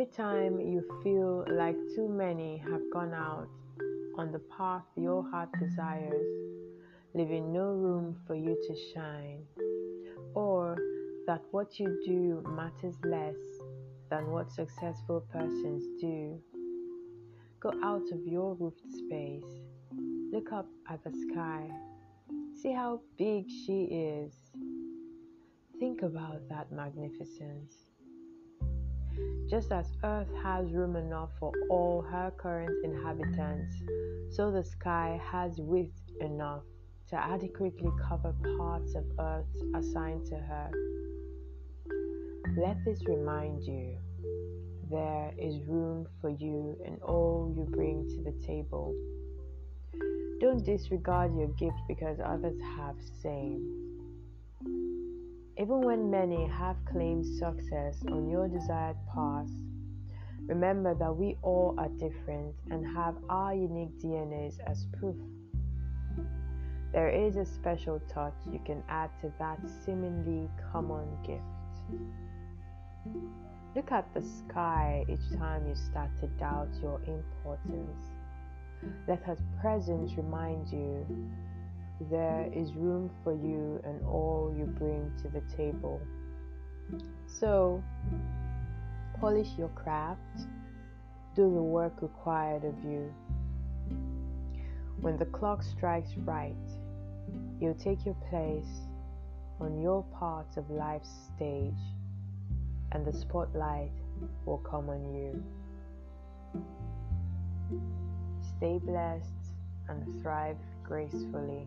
you feel like too many have gone out on the path your heart desires, leaving no room for you to shine, or that what you do matters less than what successful persons do. Go out of your roofed space, look up at the sky, see how big she is. Think about that magnificence. Just as Earth has room enough for all her current inhabitants, so the sky has width enough to adequately cover parts of Earth assigned to her. Let this remind you there is room for you and all you bring to the table. Don't disregard your gift because others have same. Even when many have claimed success on your desired path, remember that we all are different and have our unique DNAs as proof. There is a special touch you can add to that seemingly common gift. Look at the sky each time you start to doubt your importance. Let her presence remind you there is room for you and all you bring to the table. So, polish your craft, do the work required of you. When the clock strikes right, you'll take your place on your part of life's stage and the spotlight will come on you. Stay blessed and thrive gracefully.